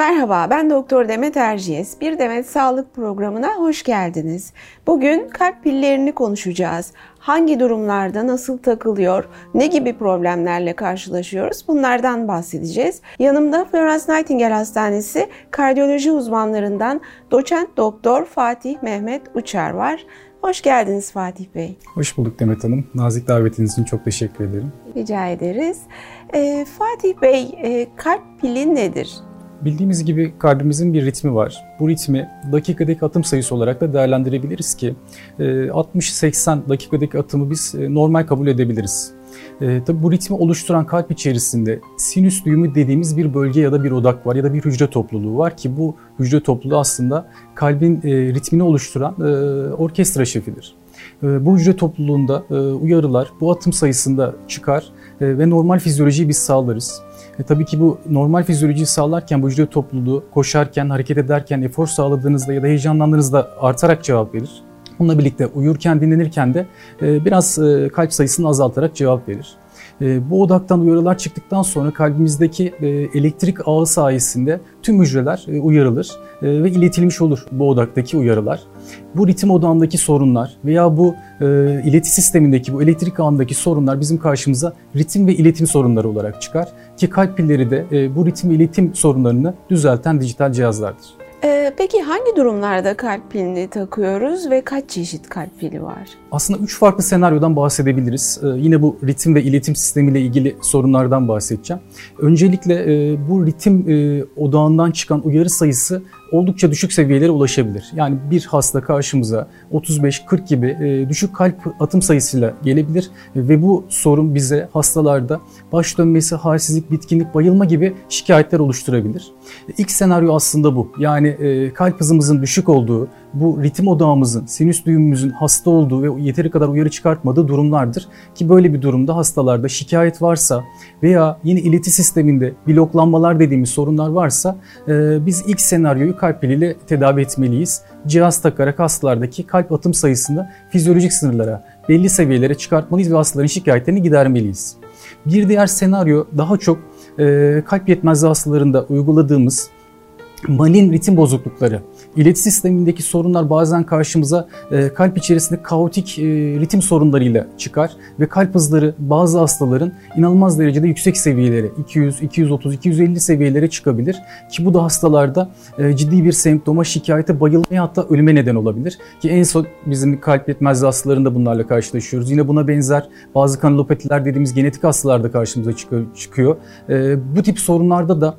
Merhaba, ben Doktor Demet Erciyes. Bir Demet Sağlık programına hoş geldiniz. Bugün kalp pillerini konuşacağız. Hangi durumlarda nasıl takılıyor, ne gibi problemlerle karşılaşıyoruz bunlardan bahsedeceğiz. Yanımda Florence Nightingale Hastanesi kardiyoloji uzmanlarından doçent doktor Fatih Mehmet Uçar var. Hoş geldiniz Fatih Bey. Hoş bulduk Demet Hanım. Nazik davetiniz için çok teşekkür ederim. Rica ederiz. Ee, Fatih Bey, e, kalp pili nedir? Bildiğimiz gibi kalbimizin bir ritmi var. Bu ritmi dakikadaki atım sayısı olarak da değerlendirebiliriz ki 60-80 e, dakikadaki atımı biz e, normal kabul edebiliriz. E, tabi bu ritmi oluşturan kalp içerisinde sinüs düğümü dediğimiz bir bölge ya da bir odak var ya da bir hücre topluluğu var ki bu hücre topluluğu aslında kalbin e, ritmini oluşturan e, orkestra şefidir. E, bu hücre topluluğunda e, uyarılar bu atım sayısında çıkar e, ve normal fizyolojiyi biz sağlarız. E, tabii ki bu normal fizyolojiyi sağlarken bu hücre topluluğu koşarken, hareket ederken, efor sağladığınızda ya da heyecanlandığınızda artarak cevap verir. Bununla birlikte uyurken, dinlenirken de e, biraz e, kalp sayısını azaltarak cevap verir. E, bu odaktan uyarılar çıktıktan sonra kalbimizdeki elektrik ağı sayesinde tüm hücreler uyarılır ve iletilmiş olur bu odaktaki uyarılar. Bu ritim odağındaki sorunlar veya bu ileti sistemindeki bu elektrik ağındaki sorunlar bizim karşımıza ritim ve iletim sorunları olarak çıkar ki kalp pilleri de bu ritim ve iletim sorunlarını düzelten dijital cihazlardır. Ee, peki hangi durumlarda kalp pilini takıyoruz ve kaç çeşit kalp pili var? Aslında üç farklı senaryodan bahsedebiliriz. Ee, yine bu ritim ve iletim sistemiyle ilgili sorunlardan bahsedeceğim. Öncelikle e, bu ritim e, odağından çıkan uyarı sayısı oldukça düşük seviyelere ulaşabilir. Yani bir hasta karşımıza 35-40 gibi e, düşük kalp atım sayısıyla gelebilir ve bu sorun bize hastalarda baş dönmesi, halsizlik, bitkinlik, bayılma gibi şikayetler oluşturabilir. İlk senaryo aslında bu. Yani e, kalp hızımızın düşük olduğu, bu ritim odağımızın, sinüs düğümümüzün hasta olduğu ve yeteri kadar uyarı çıkartmadığı durumlardır. Ki böyle bir durumda hastalarda şikayet varsa veya yine ileti sisteminde bloklanmalar dediğimiz sorunlar varsa e, biz ilk senaryoyu kalp piliyle tedavi etmeliyiz. Cihaz takarak hastalardaki kalp atım sayısını fizyolojik sınırlara, belli seviyelere çıkartmalıyız ve hastaların şikayetlerini gidermeliyiz. Bir diğer senaryo daha çok e, kalp yetmezliği hastalarında uyguladığımız malin ritim bozuklukları. İleti sistemindeki sorunlar bazen karşımıza e, kalp içerisinde kaotik e, ritim sorunlarıyla çıkar ve kalp hızları bazı hastaların inanılmaz derecede yüksek seviyelere 200, 230, 250 seviyelere çıkabilir ki bu da hastalarda e, ciddi bir semptoma, şikayete, bayılmaya hatta ölüme neden olabilir. Ki en son bizim kalp yetmezliği hastalarında bunlarla karşılaşıyoruz. Yine buna benzer bazı kanalopatiler dediğimiz genetik hastalarda karşımıza çıkıyor. Bu tip sorunlarda da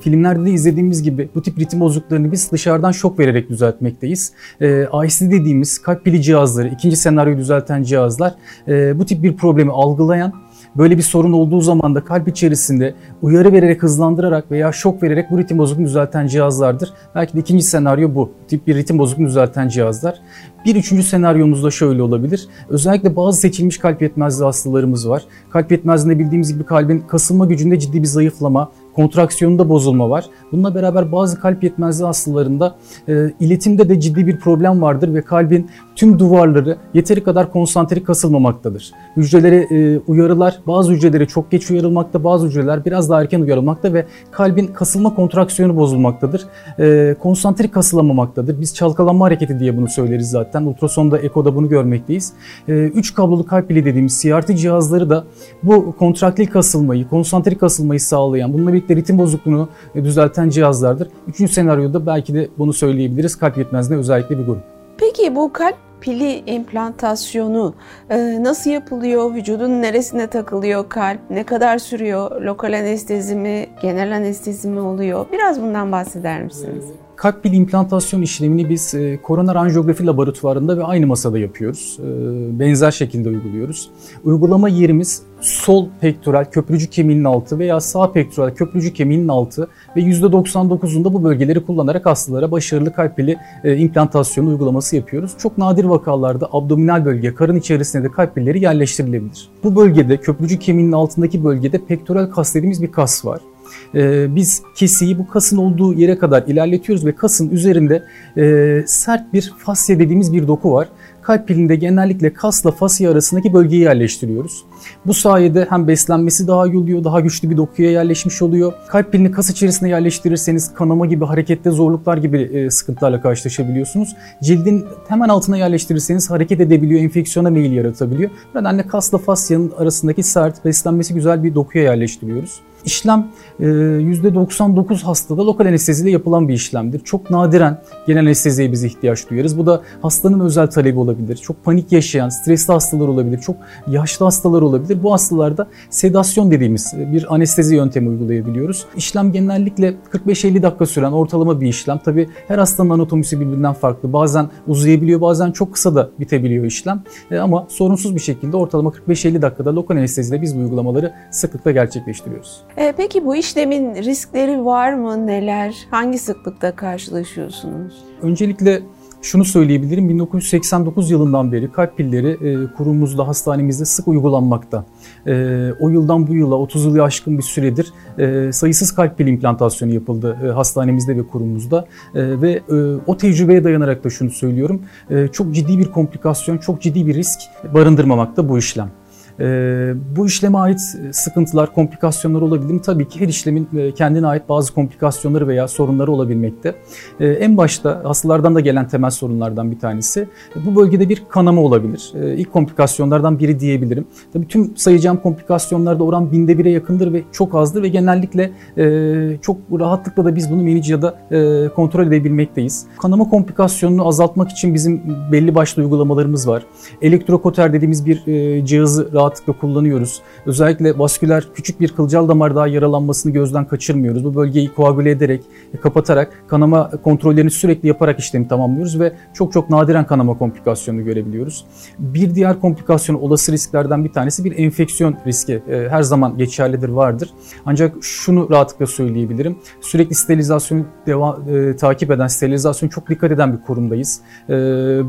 filmlerde de izlediğimiz gibi bu tip ritim bozukluklarını biz dışarıdan şok vererek düzeltmekteyiz. E, IC dediğimiz kalp pili cihazları, ikinci senaryoyu düzelten cihazlar e, bu tip bir problemi algılayan Böyle bir sorun olduğu zaman da kalp içerisinde uyarı vererek hızlandırarak veya şok vererek bu ritim bozukluğunu düzelten cihazlardır. Belki de ikinci senaryo bu. Tip bir ritim bozukluğunu düzelten cihazlar. Bir üçüncü senaryomuz da şöyle olabilir. Özellikle bazı seçilmiş kalp yetmezliği hastalarımız var. Kalp yetmezliğinde bildiğimiz gibi kalbin kasılma gücünde ciddi bir zayıflama, kontraksiyonunda bozulma var. Bununla beraber bazı kalp yetmezliği hastalarında e, iletimde de ciddi bir problem vardır ve kalbin tüm duvarları yeteri kadar konsantrik kasılmamaktadır. Hücrelere e, uyarılar bazı hücrelere çok geç uyarılmakta, bazı hücreler biraz daha erken uyarılmakta ve kalbin kasılma kontraksiyonu bozulmaktadır. E, konsantrik kasılamamaktadır. Biz çalkalanma hareketi diye bunu söyleriz zaten. Ultrasonda, ekoda bunu görmekteyiz. E, üç kablolu kalp pili dediğimiz CRT cihazları da bu kontraktil kasılmayı, konsantrik kasılmayı sağlayan, bununla birlikte ritim bozukluğunu düzelten cihazlardır. Üçüncü senaryoda belki de bunu söyleyebiliriz. Kalp yetmezliğine özellikle bir grup. Peki bu kalp pili implantasyonu e, nasıl yapılıyor? Vücudun neresine takılıyor kalp? Ne kadar sürüyor? Lokal anestezi mi? Genel anestezi mi oluyor? Biraz bundan bahseder misiniz? Kalp pil implantasyon işlemini biz e, koroner anjiyografi laboratuvarında ve aynı masada yapıyoruz. E, benzer şekilde uyguluyoruz. Uygulama yerimiz sol pektoral köprücük kemiğinin altı veya sağ pektoral köprücük kemiğinin altı ve %99'unda bu bölgeleri kullanarak hastalara başarılı kalp pili e, implantasyonu uygulaması yapıyoruz. Çok nadir vakalarda abdominal bölge, karın içerisinde de kalp pilleri yerleştirilebilir. Bu bölgede köprücük kemiğinin altındaki bölgede pektoral kas dediğimiz bir kas var. Ee, biz kesiyi bu kasın olduğu yere kadar ilerletiyoruz ve kasın üzerinde e, sert bir fasya dediğimiz bir doku var. kalp pilinde genellikle kasla fasya arasındaki bölgeyi yerleştiriyoruz. Bu sayede hem beslenmesi daha iyi oluyor, daha güçlü bir dokuya yerleşmiş oluyor. Kalp pilini kas içerisine yerleştirirseniz kanama gibi, harekette zorluklar gibi e, sıkıntılarla karşılaşabiliyorsunuz. Cildin hemen altına yerleştirirseniz hareket edebiliyor, enfeksiyona meyil yaratabiliyor. Bu nedenle kasla fasyanın arasındaki sert, beslenmesi güzel bir dokuya yerleştiriyoruz. İşlem %99 e, hastada lokal anesteziyle yapılan bir işlemdir. Çok nadiren genel anesteziye biz ihtiyaç duyarız. Bu da hastanın özel talebi olabilir. Çok panik yaşayan, stresli hastalar olabilir. Çok yaşlı hastalar olabilir. Bu hastalarda sedasyon dediğimiz bir anestezi yöntemi uygulayabiliyoruz. İşlem genellikle 45-50 dakika süren ortalama bir işlem. Tabi her hastanın anatomisi birbirinden farklı. Bazen uzayabiliyor, bazen çok kısa da bitebiliyor işlem. E, ama sorunsuz bir şekilde ortalama 45-50 dakikada lokal anesteziyle biz bu uygulamaları sıklıkla gerçekleştiriyoruz. E, peki bu işlemin riskleri var mı? Neler? Hangi sıklıkta karşılaşıyorsunuz? Öncelikle şunu söyleyebilirim. 1989 yılından beri kalp pilleri e, kurumumuzda, hastanemizde sık uygulanmakta. E, o yıldan bu yıla 30 yılı aşkın bir süredir e, sayısız kalp pil implantasyonu yapıldı hastanemizde ve kurumumuzda. Ve o tecrübeye dayanarak da şunu söylüyorum. Çok ciddi bir komplikasyon, çok ciddi bir risk barındırmamakta bu işlem. E, bu işleme ait sıkıntılar, komplikasyonlar olabilir mi? Tabii ki her işlemin e, kendine ait bazı komplikasyonları veya sorunları olabilmekte. E, en başta hastalardan da gelen temel sorunlardan bir tanesi bu bölgede bir kanama olabilir. E, ilk komplikasyonlardan biri diyebilirim. Tabii tüm sayacağım komplikasyonlarda oran binde bire yakındır ve çok azdır ve genellikle e, çok rahatlıkla da biz bunu Menica'da e, kontrol edebilmekteyiz. Kanama komplikasyonunu azaltmak için bizim belli başlı uygulamalarımız var. Elektrokoter dediğimiz bir e, cihazı rahat rahatlıkla kullanıyoruz. Özellikle vasküler küçük bir kılcal damar daha yaralanmasını gözden kaçırmıyoruz. Bu bölgeyi koagüle ederek, e, kapatarak kanama kontrollerini sürekli yaparak işlemi tamamlıyoruz ve çok çok nadiren kanama komplikasyonu görebiliyoruz. Bir diğer komplikasyon olası risklerden bir tanesi bir enfeksiyon riski. E, her zaman geçerlidir, vardır. Ancak şunu rahatlıkla söyleyebilirim. Sürekli sterilizasyonu deva, e, takip eden, sterilizasyonu çok dikkat eden bir kurumdayız. E,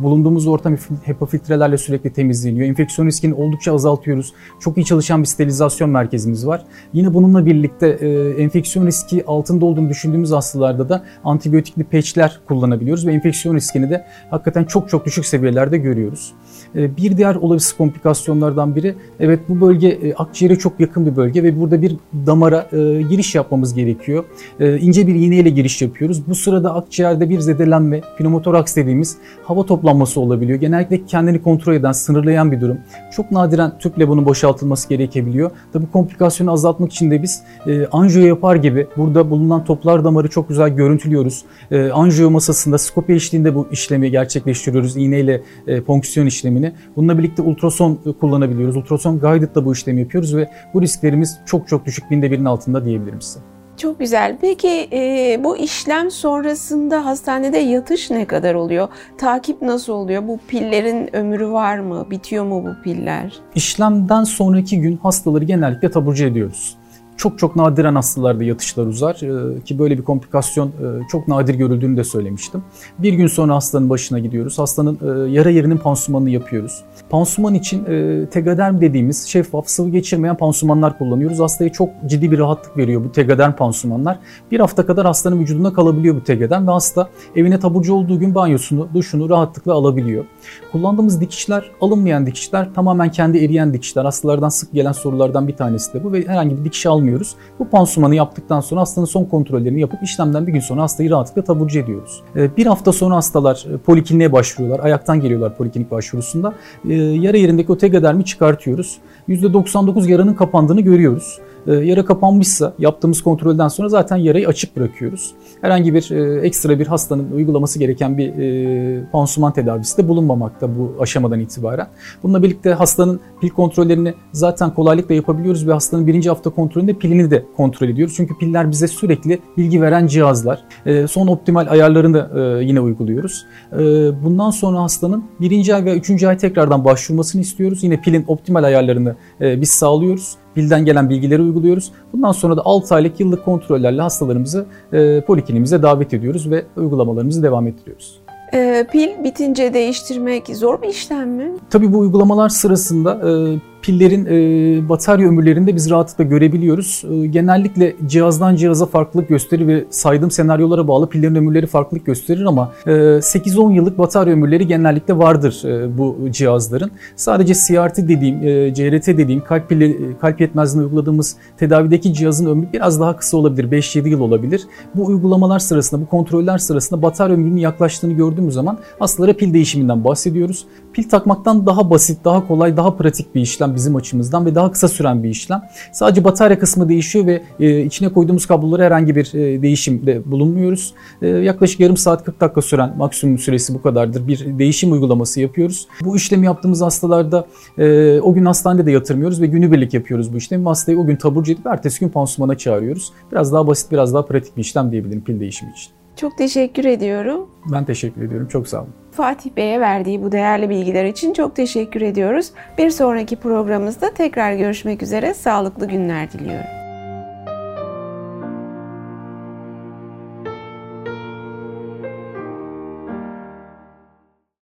bulunduğumuz ortam HEPA filtrelerle sürekli temizleniyor. Enfeksiyon riskini oldukça azaltıyor yapıyoruz. Çok iyi çalışan bir sterilizasyon merkezimiz var. Yine bununla birlikte e, enfeksiyon riski altında olduğunu düşündüğümüz hastalarda da antibiyotikli peçler kullanabiliyoruz ve enfeksiyon riskini de hakikaten çok çok düşük seviyelerde görüyoruz. E, bir diğer olası komplikasyonlardan biri evet bu bölge e, akciğere çok yakın bir bölge ve burada bir damara e, giriş yapmamız gerekiyor. E, ince bir iğneyle giriş yapıyoruz. Bu sırada akciğerde bir zedelenme, pneumotoraks dediğimiz hava toplanması olabiliyor. Genellikle kendini kontrol eden, sınırlayan bir durum. Çok nadiren tüple bunun boşaltılması gerekebiliyor. Tabi bu komplikasyonu azaltmak için de biz e, anjiyo yapar gibi burada bulunan toplar damarı çok güzel görüntülüyoruz. E, anjiyo masasında skopi eşliğinde bu işlemi gerçekleştiriyoruz. İğneyle e, fonksiyon işlemini. Bununla birlikte ultrason kullanabiliyoruz. Ultrason guided da bu işlemi yapıyoruz ve bu risklerimiz çok çok düşük binde birinin altında diyebilirim size. Çok güzel. Peki e, bu işlem sonrasında hastanede yatış ne kadar oluyor? Takip nasıl oluyor? Bu pillerin ömrü var mı? Bitiyor mu bu piller? İşlemden sonraki gün hastaları genellikle taburcu ediyoruz. Çok çok nadiren hastalarda yatışlar uzar ee, ki böyle bir komplikasyon e, çok nadir görüldüğünü de söylemiştim. Bir gün sonra hastanın başına gidiyoruz. Hastanın e, yara yerinin pansumanını yapıyoruz. Pansuman için e, tegaderm dediğimiz şeffaf sıvı geçirmeyen pansumanlar kullanıyoruz. Hastaya çok ciddi bir rahatlık veriyor bu tegaderm pansumanlar. Bir hafta kadar hastanın vücudunda kalabiliyor bu tegaderm ve hasta evine taburcu olduğu gün banyosunu, duşunu rahatlıkla alabiliyor. Kullandığımız dikişler alınmayan dikişler tamamen kendi eriyen dikişler. Hastalardan sık gelen sorulardan bir tanesi de bu ve herhangi bir dikiş almıyoruz. Bu pansumanı yaptıktan sonra hastanın son kontrollerini yapıp işlemden bir gün sonra hastayı rahatlıkla taburcu ediyoruz. Ee, bir hafta sonra hastalar e, polikliniğe başvuruyorlar. Ayaktan geliyorlar poliklinik başvurusunda. Ee, yara yerindeki o tegadermi çıkartıyoruz. %99 yaranın kapandığını görüyoruz. Ee, yara kapanmışsa yaptığımız kontrolden sonra zaten yarayı açık bırakıyoruz. Herhangi bir e, ekstra bir hastanın uygulaması gereken bir e, pansuman tedavisi de bulunmamakta bu aşamadan itibaren. Bununla birlikte hastanın pil kontrollerini zaten kolaylıkla yapabiliyoruz ve hastanın birinci hafta kontrolünde pilini de kontrol ediyoruz. Çünkü piller bize sürekli bilgi veren cihazlar. E, son optimal ayarlarını yine uyguluyoruz. Bundan sonra hastanın birinci ay ve üçüncü ay tekrardan başvurmasını istiyoruz. Yine pilin optimal ayarlarını biz sağlıyoruz Bilden gelen bilgileri uyguluyoruz. Bundan sonra da 6 aylık yıllık kontrollerle hastalarımızı e, polikliniğimize davet ediyoruz ve uygulamalarımızı devam ettiriyoruz. E, pil bitince değiştirmek zor bir işlem mi? Tabii bu uygulamalar sırasında e, pillerin e, batarya ömürlerinde biz rahatlıkla görebiliyoruz. E, genellikle cihazdan cihaza farklılık gösterir ve saydığım senaryolara bağlı pillerin ömürleri farklılık gösterir ama e, 8-10 yıllık batarya ömürleri genellikle vardır e, bu cihazların. Sadece CRT dediğim, e, CRT dediğim kalp, pili, kalp yetmezliğine uyguladığımız tedavideki cihazın ömrü biraz daha kısa olabilir. 5-7 yıl olabilir. Bu uygulamalar sırasında, bu kontroller sırasında batarya ömrünün yaklaştığını gördüğümüz zaman hastalara pil değişiminden bahsediyoruz. Pil takmaktan daha basit, daha kolay, daha pratik bir işlem bizim açımızdan ve daha kısa süren bir işlem. Sadece batarya kısmı değişiyor ve e, içine koyduğumuz kablolara herhangi bir e, değişimde bulunmuyoruz. E, yaklaşık yarım saat 40 dakika süren maksimum süresi bu kadardır. Bir değişim uygulaması yapıyoruz. Bu işlemi yaptığımız hastalarda o gün hastanede de yatırmıyoruz ve günübirlik yapıyoruz bu işlemi. Hastayı o gün taburcu edip ertesi gün pansumana çağırıyoruz. Biraz daha basit, biraz daha pratik bir işlem diyebilirim pil değişimi için. Çok teşekkür ediyorum. Ben teşekkür ediyorum. Çok sağ olun. Fatih Bey'e verdiği bu değerli bilgiler için çok teşekkür ediyoruz. Bir sonraki programımızda tekrar görüşmek üzere. Sağlıklı günler diliyorum.